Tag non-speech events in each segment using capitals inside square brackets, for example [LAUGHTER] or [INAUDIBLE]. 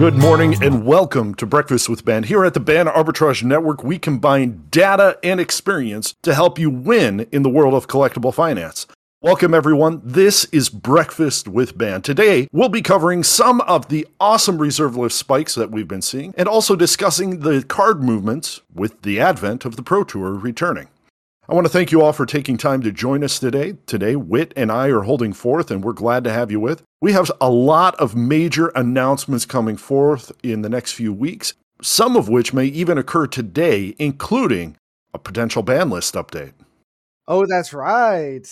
Good morning and welcome to Breakfast with BAN. Here at the BAN Arbitrage Network, we combine data and experience to help you win in the world of collectible finance. Welcome, everyone. This is Breakfast with BAN. Today, we'll be covering some of the awesome reserve list spikes that we've been seeing and also discussing the card movements with the advent of the Pro Tour returning. I want to thank you all for taking time to join us today. Today, Wit and I are holding forth, and we're glad to have you with. We have a lot of major announcements coming forth in the next few weeks, some of which may even occur today, including a potential ban list update. Oh, that's right.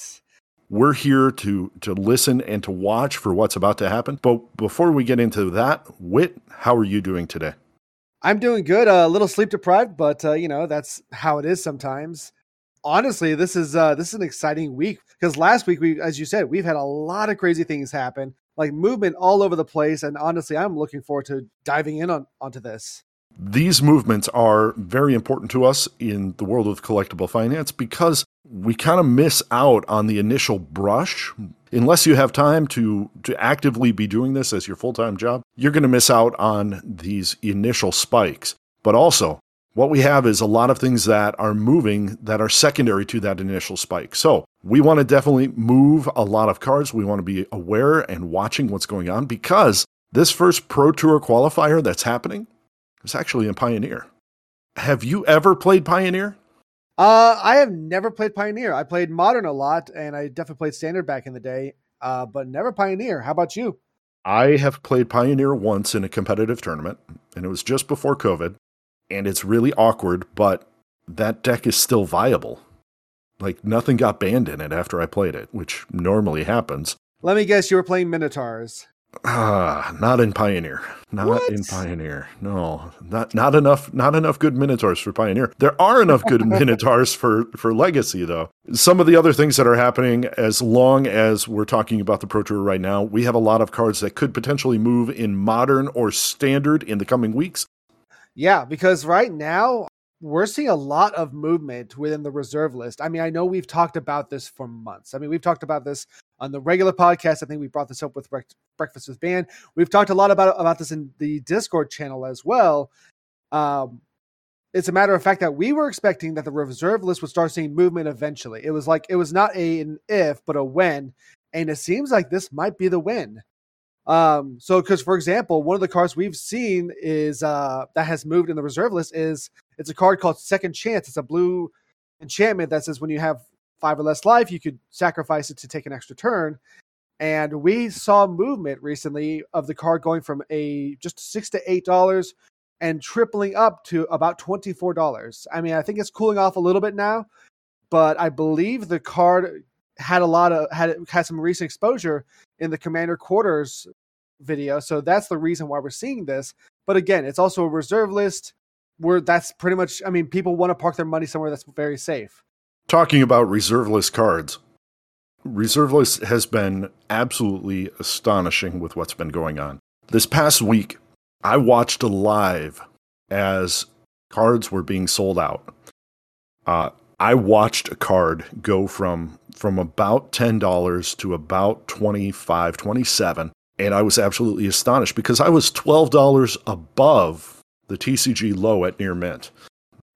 We're here to to listen and to watch for what's about to happen. But before we get into that, Wit, how are you doing today? I'm doing good. Uh, a little sleep deprived, but uh, you know that's how it is sometimes honestly, this is uh this is an exciting week because last week we, as you said, we've had a lot of crazy things happen, like movement all over the place, and honestly, I'm looking forward to diving in on onto this. These movements are very important to us in the world of collectible finance because we kind of miss out on the initial brush. Unless you have time to, to actively be doing this as your full time job, you're going to miss out on these initial spikes. But also, what we have is a lot of things that are moving that are secondary to that initial spike. So we want to definitely move a lot of cards. We want to be aware and watching what's going on because this first Pro Tour qualifier that's happening is actually in Pioneer. Have you ever played Pioneer? Uh, I have never played Pioneer. I played Modern a lot, and I definitely played Standard back in the day, uh, but never Pioneer. How about you? I have played Pioneer once in a competitive tournament, and it was just before COVID and it's really awkward, but that deck is still viable. Like nothing got banned in it after I played it, which normally happens. Let me guess, you were playing Minotaurs. Ah, not in Pioneer. Not What? in Pioneer. No, not not enough. Not enough good Minotaurs for Pioneer. There are enough good [LAUGHS] Minotaurs for for Legacy, though. Some of the other things that are happening, as long as we're talking about the Pro Tour right now, we have a lot of cards that could potentially move in Modern or Standard in the coming weeks. Yeah, because right now we're seeing a lot of movement within the reserve list. I mean, I know we've talked about this for months. I mean, we've talked about this on the regular podcast. I think we brought this up with Breakfast with Ban. We've talked a lot about about this in the Discord channel as well. Um, it's a matter of fact that we were expecting that the reserve list would start seeing movement eventually. It was like it was not a, an if, but a when, and it seems like this might be the when. Um, so because for example, one of the cards we've seen is uh that has moved in the reserve list is it's a card called Second Chance. It's a blue enchantment that says when you have five or less life, you could sacrifice it to take an extra turn. And we saw movement recently of the card going from a just six to eight dollars and tripling up to about twenty four dollars. I mean, I think it's cooling off a little bit now, but I believe the card had a lot of had had some recent exposure in the Commander's Quarters video so that's the reason why we're seeing this but again it's also a reserve list where that's pretty much i mean people want to park their money somewhere that's very safe Talking about reserve list cards, reserve list has been absolutely astonishing with what's been going on. This past week, I watched live as cards were being sold out. Uh, I watched a card go from from about ten dollars to about 25 27 and I was absolutely astonished because I was twelve dollars above the TCG low at near mint.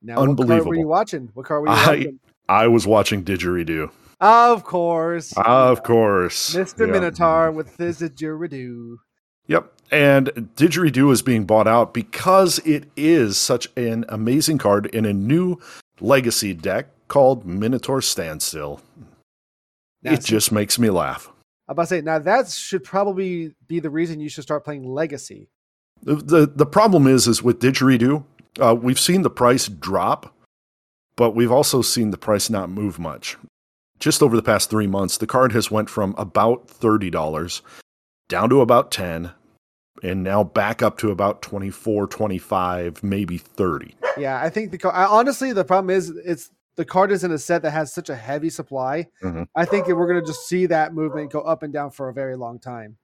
now what card were Unbelievable. you watching what card were you I- watching I was watching Didgeridoo. of course Of course. mr Yeah. minotaur with his didgeridoo Yep. And Didgeridoo is being bought out because it is such an amazing card in a new legacy deck called Minotaur Standstill. Now, it see, just makes me laugh. i'm about to say now that should probably be the reason you should start playing legacy The, the, the problem is, is with Didgeridoo, uh, we've seen the price drop, but we've also seen the price not move much. Just over the past three months, the card has went from about $30 down to about 10 and now back up to about 24 25 maybe 30 Yeah, I think the card. I, honestly, the problem is it's the card is in a set that has such a heavy supply. Mhm. I think we're gonna just see that movement go up and down for a very long time.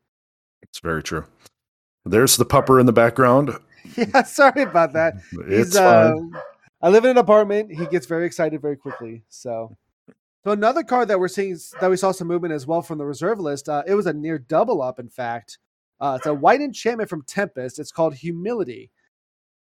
It's very true. There's the pupper in the background. [LAUGHS] Yeah, sorry about that. [LAUGHS] It's He's, fine. uh, I live in an apartment. He gets very excited very quickly. So, so another card that we're seeing that we saw some movement as well from the reserve list. Uh, it was a near double up, in fact. Uh, it's a white enchantment from Tempest. It's called Humility.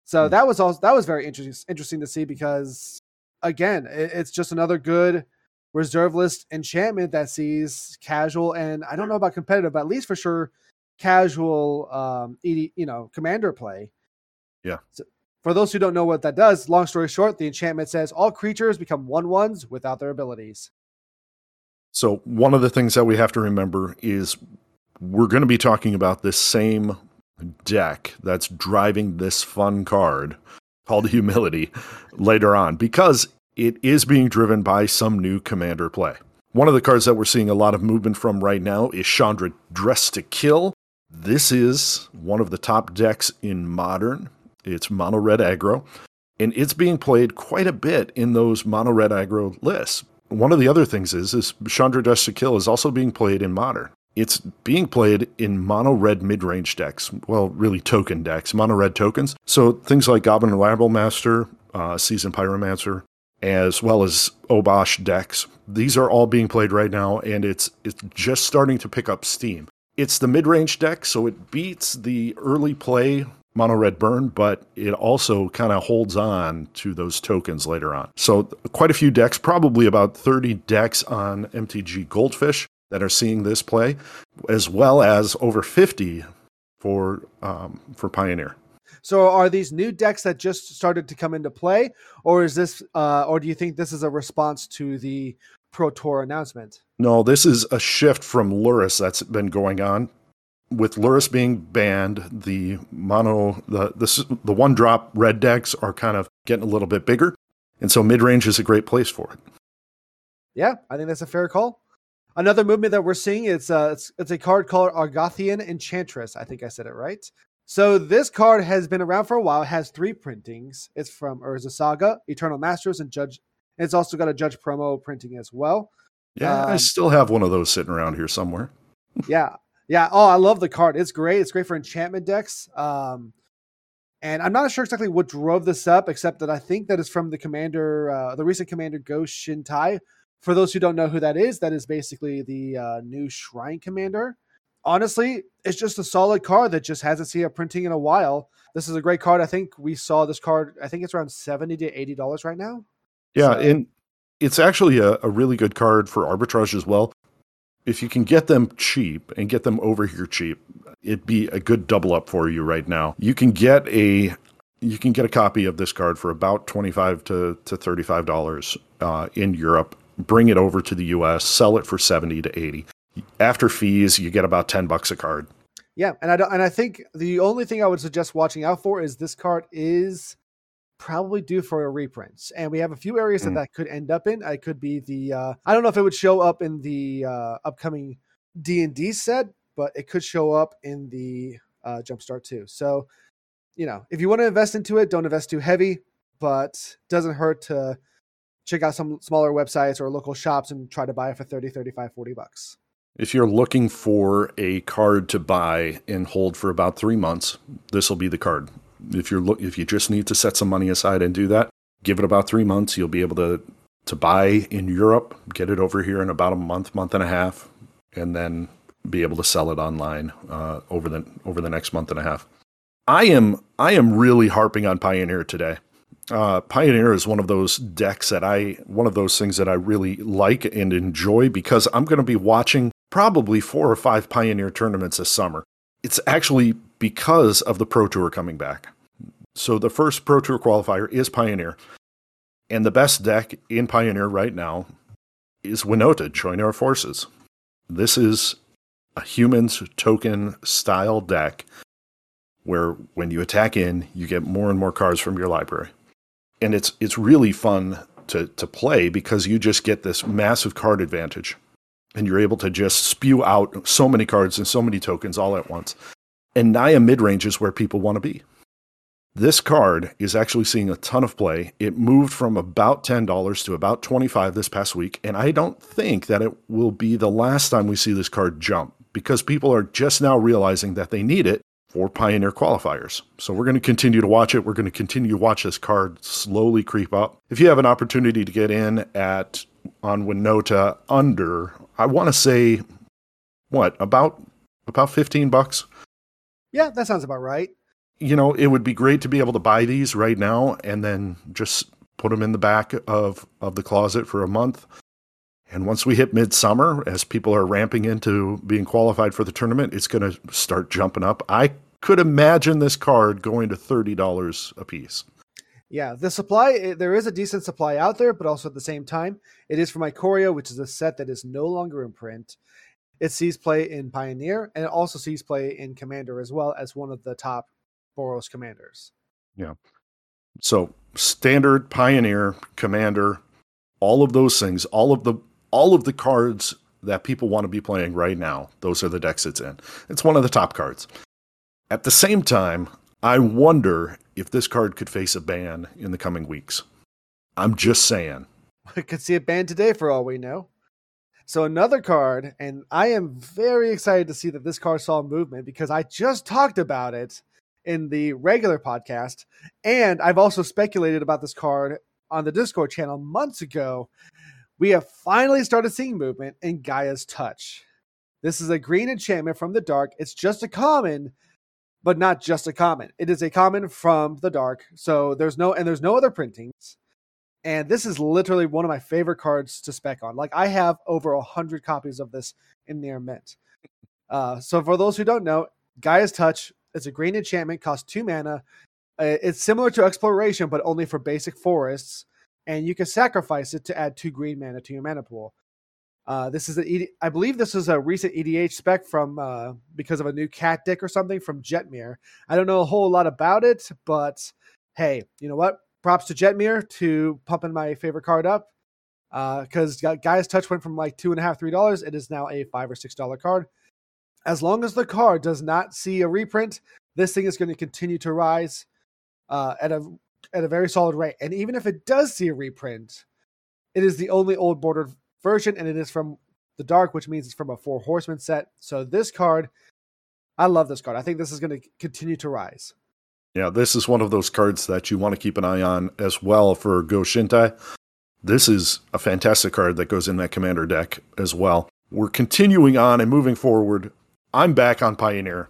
So Hmm. that was also that was very interesting interesting to see because again, it's just another good reserve list enchantment that sees casual and I don't know about competitive, but at least for sure casual um ED, you know commander play. Yeah. So for those who don't know what that does, long story short, the enchantment says all creatures become one ones without their abilities. So, one of the things that we have to remember is we're going to be talking about this same deck that's driving this fun card called [LAUGHS] Humility later on because it is being driven by some new commander play. One of the cards that we're seeing a lot of movement from right now is Chandra Dress to Kill. This is one of the top decks in modern. It's mono red aggro, and it's being played quite a bit in those mono red aggro lists one of the other things is is Chandra Dress to Kill is also being played in modern. It's being played in mono red mid range decks. Well, really token decks, mono red tokens. So things like Goblin Rabblemaster, uh, Seasoned Pyromancer, as well as Obosh decks. These are all being played right now, and it's it's just starting to pick up steam. It's the mid range deck, so it beats the early play mono red burn, but it also kind of holds on to those tokens later on. So, quite a few decks, probably about 30 decks on MTG Goldfish that are seeing this play, as well as over 50 for um, for Pioneer. So are these new decks that just started to come into play, or is this, uh, or do you think this is a response to the Pro Tour announcement? No, this is a shift from Lurrus that's been going on. With Lurrus being banned, the mono the this the one drop red decks are kind of getting a little bit bigger, and so mid range is a great place for it. Yeah, I think that's a fair call. Another movement that we're seeing uh, it's, it's a card called Argothian Enchantress. I think I said it right. So this card has been around for a while. It has three printings. It's from Urza Saga, Eternal Masters, and Judge. And it's also got a Judge promo printing as well. Yeah, I Um, still have one of those sitting around here somewhere. [LAUGHS] Yeah, yeah. Oh, I love the card. It's great. It's great for enchantment decks. Um, and I'm not sure exactly what drove this up, except that I think that is from the commander, uh, the recent commander Go-Shintai. For those who don't know who that is, that is basically the uh, new Shrine Commander. Honestly, it's just a solid card that just hasn't seen a printing in a while. This is a great card. I think we saw this card. I think it's around seventy to eighty dollars right now. Yeah, So- and it's actually a, a really good card for arbitrage as well. If you can get them cheap and get them over here cheap, it'd be a good double up for you right now. You can get a you can get a copy of this card for about twenty five to to thirty five dollars uh, in Europe. Bring it over to the U.S. Sell it for seventy to eighty. After fees, you get about ten bucks a card. Yeah, and I don't, and I think the only thing I would suggest watching out for is this card is probably due for a reprint, and we have a few areas Mm. that that could end up in. It could be the uh, I don't know if it would show up in the uh, upcoming D and D set, but it could show up in the uh, Jumpstart too. So, you know, if you want to invest into it, don't invest too heavy, but doesn't hurt to check out some smaller websites or local shops and try to buy it for 30, 35, 40 bucks. If you're looking for a card to buy and hold for about three months, this will be the card. If you're look, if you just need to set some money aside and do that, give it about three months. You'll be able to to buy in Europe, get it over here in about a month, month and a half, and then be able to sell it online uh, over the over the next month and a half. I am I am really harping on Pioneer today. Uh, Pioneer is one of those decks that I one of those things that I really like and enjoy because I'm going to be watching probably four or five Pioneer tournaments this summer. It's actually because of the Pro Tour coming back. So the first Pro Tour qualifier is Pioneer, and the best deck in Pioneer right now is Winota. Joiner of Forces. This is a humans token style deck where when you attack in, you get more and more cards from your library. And it's it's really fun to to play because you just get this massive card advantage and you're able to just spew out so many cards and so many tokens all at once. And Naya midrange is where people want to be. This card is actually seeing a ton of play. It moved from about $10 to about 25 this past week, and I don't think that it will be the last time we see this card jump because people are just now realizing that they need it for Pioneer qualifiers. So we're going to continue to watch it. We're going to continue to watch this card slowly creep up. If you have an opportunity to get in at on Winota under, I want to say what, about about 15 bucks Yeah, that sounds about right. You know, it would be great to be able to buy these right now and then just put them in the back of, of the closet for a month. And once we hit midsummer, as people are ramping into being qualified for the tournament, it's going to start jumping up. I could imagine this card going to $30 a piece. Yeah, the supply, eh, there is a decent supply out there, but also at the same time, it is from Ikoria, which is a set that is no longer in print. It sees play in Pioneer, and it also sees play in Commander as well as one of the top Boros commanders. Yeah. So standard, Pioneer, Commander, all of those things, all of the all of the cards that people want to be playing right now, those are the decks it's in. It's one of the top cards. At the same time, I wonder if this card could face a ban in the coming weeks. I'm just saying. [LAUGHS] I could see it banned today for all we know. So another card, and I am very excited to see that this card saw movement because I just talked about it in the regular podcast, and I've also speculated about this card on the Discord channel months ago. We have finally started seeing movement in Gaia's Touch. This is a green enchantment from the dark. It's just a common, but not just a common. It is a common from the dark. So there's no and there's no other printings. And this is literally one of my favorite cards to spec on. Like I have over a hundred copies of this in near mint. Uh, so for those who don't know, Gaia's Touch is a green enchantment, costs two mana. Uh, it's similar to Exploration, but only for basic forests, and you can sacrifice it to add two green mana to your mana pool. Uh, this is an I believe this is a recent EDH spec from uh, because of a new cat deck or something from Jetmir. I don't know a whole lot about it, but hey, you know what? Props to Jetmir to pumping my favorite card up. Because uh, Gaia's Touch went from like two and a half, three dollars. It is now a five or six dollar card. As long as the card does not see a reprint, this thing is going to continue to rise uh, at a at a very solid rate. And even if it does see a reprint, it is the only old bordered version, and it is from the dark, which means it's from a four horseman set. So this card, I love this card. I think this is going to continue to rise. Yeah, this is one of those cards that you want to keep an eye on as well for Go-Shintai. This is a fantastic card that goes in that commander deck as well. We're continuing on and moving forward. I'm back on Pioneer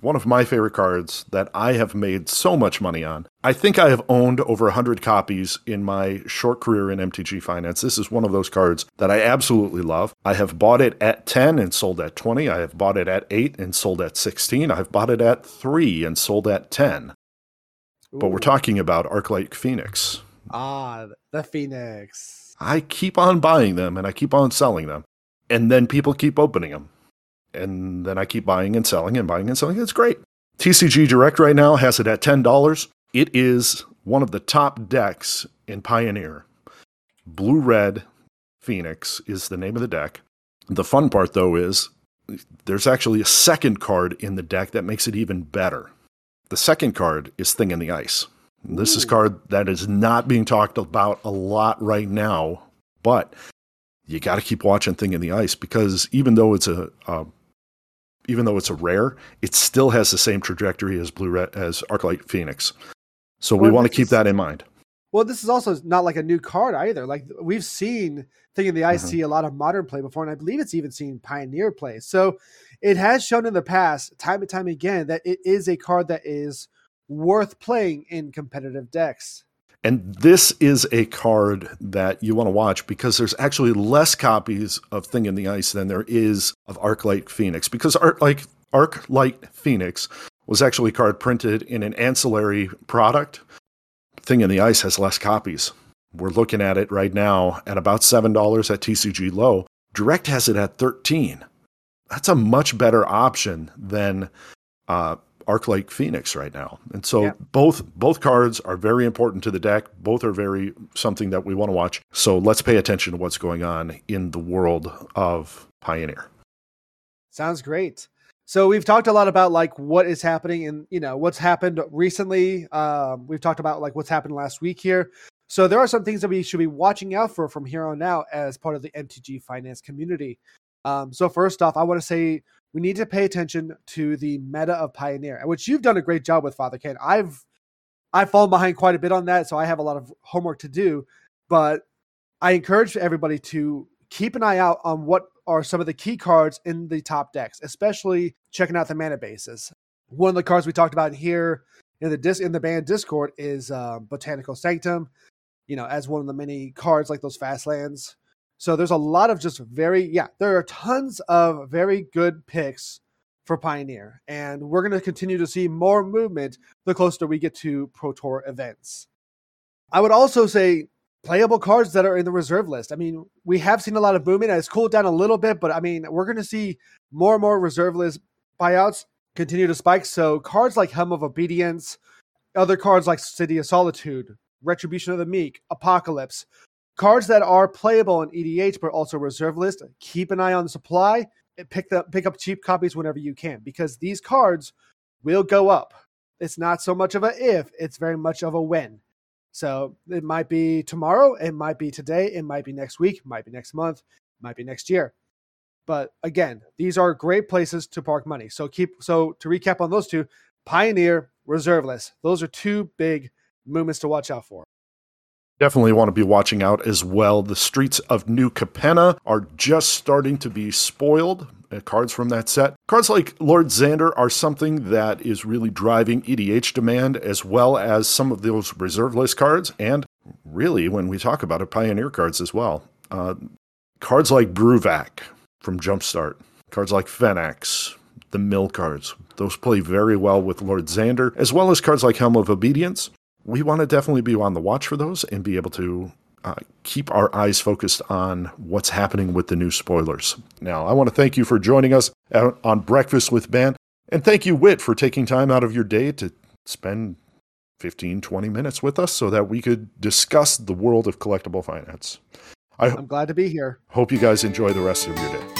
one of my favorite cards that I have made so much money on. I think I have owned over 100 copies in my short career in MTG Finance. This is one of those cards that I absolutely love. I have bought it at 10 and sold at 20. I have bought it at 8 and sold at 16. I've bought it at 3 and sold at 10. Ooh. But we're talking about Arclight Phoenix. Ah, the Phoenix. I keep on buying them and I keep on selling them. And then people keep opening them and then I keep buying and selling and buying and selling. It's great. TCG Direct right now has it at $10. It is one of the top decks in Pioneer. Blue Red Phoenix is the name of the deck. The fun part, though, is there's actually a second card in the deck that makes it even better. The second card is Thing in the Ice. This Ooh. is card that is not being talked about a lot right now, but you got to keep watching Thing in the Ice because even though it's a, a even though it's a rare, it still has the same trajectory as Blue Red as Arclight Phoenix. So well, we want to keep is, that in mind. Well, this is also not like a new card either. Like we've seen Thing in the Ice mm-hmm. see a lot of modern play before, and I believe it's even seen Pioneer play. So it has shown in the past, time and time again, that it is a card that is worth playing in competitive decks. And this is a card that you want to watch because there's actually less copies of Thing in the Ice than there is of Arclight Phoenix. Because Arc Arclight Phoenix was actually a card printed in an ancillary product. Thing in the Ice has less copies. We're looking at it right now at about seven dollars at TCG low. Direct has it at thirteen. That's a much better option than uh, Arclight Phoenix right now. And so yeah. both both cards are very important to the deck. Both are very something that we want to watch. So let's pay attention to what's going on in the world of Pioneer. Sounds great. So we've talked a lot about like what is happening and you know what's happened recently. Um, we've talked about like what's happened last week here. So there are some things that we should be watching out for from here on out as part of the MTG finance community. Um, so first off, I want to say we need to pay attention to the meta of Pioneer, which you've done a great job with, Father Ken. I've I've fallen behind quite a bit on that, so I have a lot of homework to do. But I encourage everybody to keep an eye out on what are some of the key cards in the top decks, especially checking out the mana bases. One of the cards we talked about here in the dis- in the BAN Discord is uh, Botanical Sanctum. You know, as one of the many cards like those fast lands. So there's a lot of just very yeah, there are tons of very good picks for Pioneer, and we're going to continue to see more movement the closer we get to Pro Tour events. I would also say playable cards that are in the reserve list. I mean, we have seen a lot of movement. It's cooled down a little bit, but I mean, we're going to see more and more reserve list buyouts continue to spike. So cards like Helm of Obedience, other cards like City of Solitude, Retribution of the Meek, Apocalypse, cards that are playable in EDH but also reserve list. Keep an eye on the supply. Pick the pick up cheap copies whenever you can because these cards will go up. It's not so much of a if; it's very much of a when. So it might be tomorrow, it might be today, it might be next week, might be next month, might be next year. But again, these are great places to park money. So keep so to recap on those two, Pioneer, Reserve List. Those are two big movements to watch out for. Definitely want to be watching out as well. The streets of New Capenna are just starting to be spoiled. Uh, cards from that set. Cards like Lord Xander are something that is really driving EDH demand, as well as some of those reserve list cards, and really, when we talk about it, Pioneer cards as well. Uh, cards like Bruvac, from Jumpstart. Cards like Phenax, the mill cards. Those play very well with Lord Xander, as well as cards like Helm of Obedience. We want to definitely be on the watch for those and be able to uh, keep our eyes focused on what's happening with the new spoilers. Now, I want to thank you for joining us on Breakfast with BAN, and thank you, Wit, for taking time out of your day to spend 15, 20 minutes with us so that we could discuss the world of collectible finance. I am glad to be here. Hope you guys enjoy the rest of your day.